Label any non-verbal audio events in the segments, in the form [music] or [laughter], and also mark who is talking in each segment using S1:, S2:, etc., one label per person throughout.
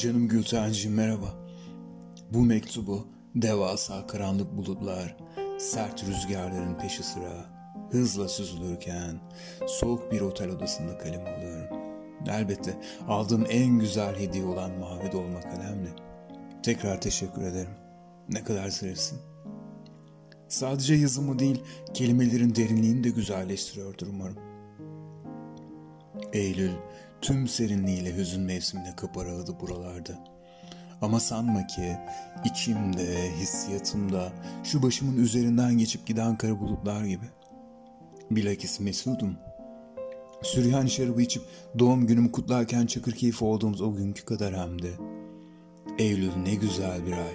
S1: Canım Gültenciğim merhaba. Bu mektubu devasa karanlık bulutlar, sert rüzgarların peşi sıra hızla süzülürken soğuk bir otel odasında kalem alıyorum. Elbette aldığım en güzel hediye olan mavi dolma kalemle. Tekrar teşekkür ederim. Ne kadar zarifsin. Sadece yazımı değil, kelimelerin derinliğini de güzelleştiriyordur umarım. Eylül tüm serinliğiyle hüzün mevsimine kaparaladı buralarda. Ama sanma ki içimde, hissiyatımda şu başımın üzerinden geçip giden kara bulutlar gibi. Bilakis mesudum. Süryan şarabı içip doğum günümü kutlarken çakır keyif olduğumuz o günkü kadar hem de. Eylül ne güzel bir ay.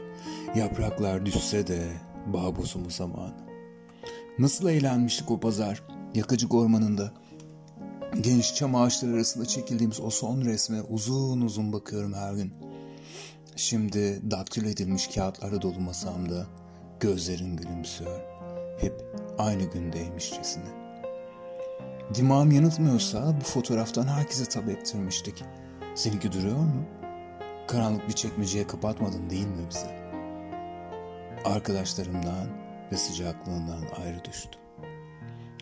S1: Yapraklar düşse de bağ bozumu zamanı. Nasıl eğlenmiştik o pazar yakacık ormanında. Genç çam ağaçları arasında çekildiğimiz o son resme uzun uzun bakıyorum her gün. Şimdi daktilo edilmiş kağıtlara dolu masamda gözlerin gülümsüyor. Hep aynı gündeymişçesine. Dimağım yanıltmıyorsa bu fotoğraftan herkese tab ettirmiştik. Seninki duruyor mu? Karanlık bir çekmeceye kapatmadın değil mi bize? Arkadaşlarımdan ve sıcaklığından ayrı düştüm.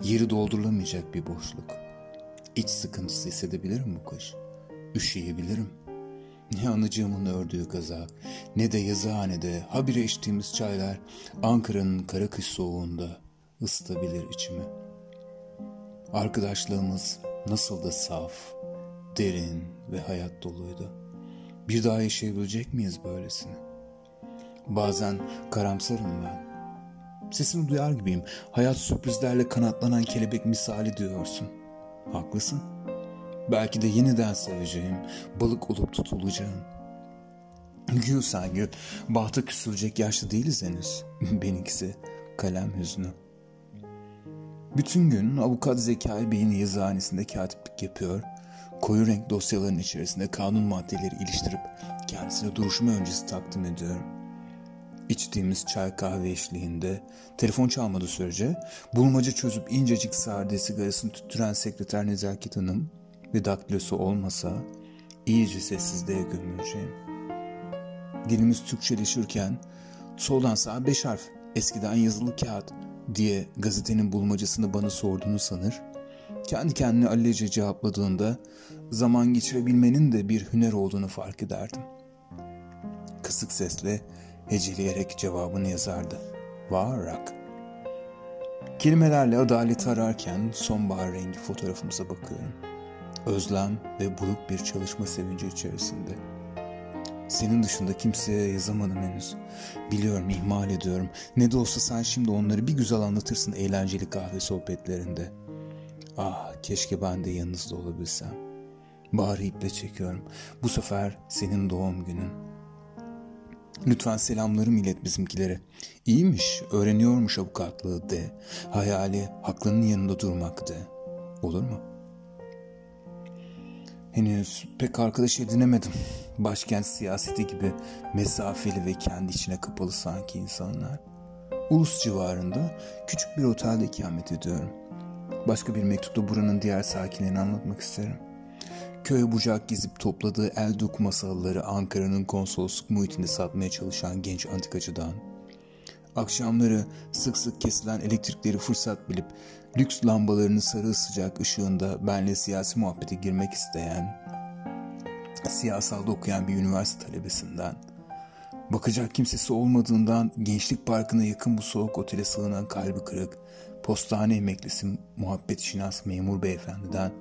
S1: Yeri doldurulamayacak bir boşluk. İç sıkıntısı hissedebilirim bu kış. Üşüyebilirim. Ne anacığımın ördüğü kazak, ne de yazıhanede habire içtiğimiz çaylar Ankara'nın kara kış soğuğunda ısıtabilir içimi. Arkadaşlığımız nasıl da saf, derin ve hayat doluydu. Bir daha yaşayabilecek miyiz böylesini? Bazen karamsarım ben. Sesini duyar gibiyim. Hayat sürprizlerle kanatlanan kelebek misali diyorsun. Haklısın. Belki de yeniden seveceğim, balık olup tutulacağım. Gül sen gül, bahtı küsülecek yaşta değiliz henüz. [laughs] Benimkisi kalem hüznü. Bütün gün avukat Zekai Bey'in yazıhanesinde katiplik yapıyor, koyu renk dosyaların içerisinde kanun maddeleri iliştirip kendisine duruşma öncesi takdim ediyorum. İçtiğimiz çay kahve eşliğinde telefon çalmadığı sürece bulmaca çözüp incecik sade sigarasını tüttüren sekreter Nezaket Hanım ve daktilosu olmasa iyice sessizliğe gömüleceğim. Dilimiz Türkçeleşirken soldan sağa beş harf eskiden yazılı kağıt diye gazetenin bulmacasını bana sorduğunu sanır. Kendi kendine allece cevapladığında zaman geçirebilmenin de bir hüner olduğunu fark ederdim. Kısık sesle heceleyerek cevabını yazardı. Varak. Kelimelerle adaleti ararken sonbahar rengi fotoğrafımıza bakıyorum. Özlem ve buruk bir çalışma sevinci içerisinde. Senin dışında kimseye yazamadım henüz. Biliyorum ihmal ediyorum. Ne de olsa sen şimdi onları bir güzel anlatırsın eğlenceli kahve sohbetlerinde. Ah keşke ben de yanınızda olabilsem. Bari iple çekiyorum. Bu sefer senin doğum günün. Lütfen selamlarımı ilet bizimkilere. İyiymiş, öğreniyormuş avukatlığı de. Hayali haklının yanında durmak de. Olur mu? Henüz pek arkadaş edinemedim. Başkent siyaseti gibi mesafeli ve kendi içine kapalı sanki insanlar. Ulus civarında küçük bir otelde ikamet ediyorum. Başka bir mektupta buranın diğer sakinlerini anlatmak isterim. Köy bucak gezip topladığı el dokuma salıları Ankara'nın konsolosluk muhitinde satmaya çalışan genç antikacıdan, akşamları sık sık kesilen elektrikleri fırsat bilip lüks lambalarının sarı sıcak ışığında benle siyasi muhabbete girmek isteyen, siyasalda okuyan bir üniversite talebesinden, bakacak kimsesi olmadığından gençlik parkına yakın bu soğuk otele sığınan kalbi kırık, postane emeklisi muhabbet şinas memur beyefendiden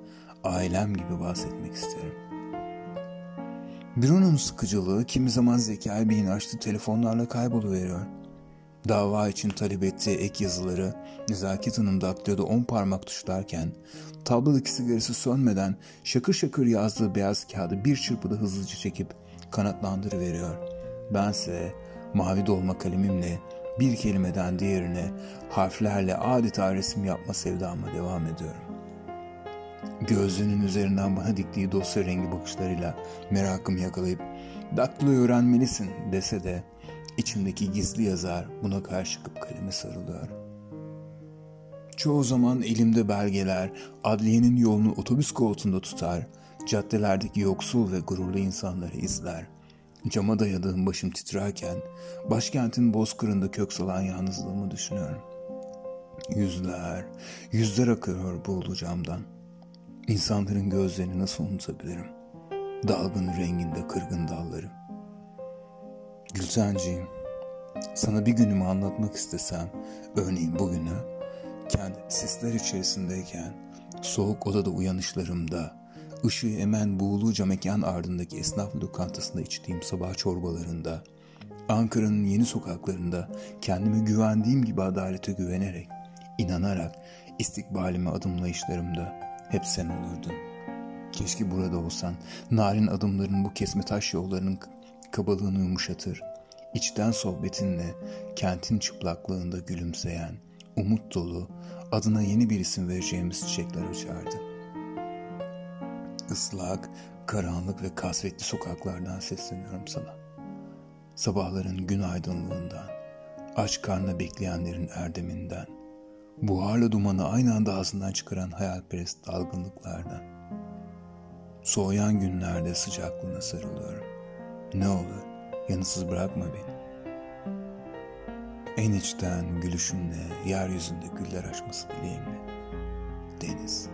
S1: ailem gibi bahsetmek isterim. Büronun sıkıcılığı kimi zaman Zekai Bey'in açtığı telefonlarla kayboluveriyor. Dava için talep ettiği ek yazıları Nezaket Hanım daktiloda on parmak tuşlarken tablodaki sigarası sönmeden şakır şakır yazdığı beyaz kağıdı bir çırpıda hızlıca çekip kanatlandırıveriyor. Bense mavi dolma kalemimle bir kelimeden diğerine harflerle adeta resim yapma sevdama devam ediyorum. Gözlüğünün üzerinden bana diktiği dosya rengi bakışlarıyla merakımı yakalayıp daktiloyu öğrenmelisin dese de içimdeki gizli yazar buna karşı kaleme sarılıyor. Çoğu zaman elimde belgeler adliyenin yolunu otobüs koltuğunda tutar, caddelerdeki yoksul ve gururlu insanları izler, Cama dayadığım başım titrerken başkentin bozkırında kök salan yalnızlığımı düşünüyorum. Yüzler, yüzler akıyor bu camdan. İnsanların gözlerini nasıl unutabilirim? Dalgın renginde kırgın dalları. Gülsenciğim, sana bir günümü anlatmak istesem, örneğin bugünü, kendi sisler içerisindeyken, soğuk odada uyanışlarımda, ışığı emen buğuluca mekan ardındaki esnaf lokantasında içtiğim sabah çorbalarında, Ankara'nın yeni sokaklarında kendime güvendiğim gibi adalete güvenerek, inanarak istikbalime adımlayışlarımda hep sen olurdun. Keşke burada olsan, narin adımların bu kesme taş yollarının kabalığını yumuşatır, içten sohbetinle kentin çıplaklığında gülümseyen, umut dolu, adına yeni bir isim vereceğimiz çiçekler açardı. Islak, karanlık ve kasvetli sokaklardan sesleniyorum sana. Sabahların gün aydınlığından, aç karnına bekleyenlerin erdeminden, buharla dumanı aynı anda ağzından çıkaran hayalperest dalgınlıklardan. Soğuyan günlerde sıcaklığına sarılıyorum. Ne olur yanısız bırakma beni. En içten gülüşünle yeryüzünde güller açması dileğimle. Deniz.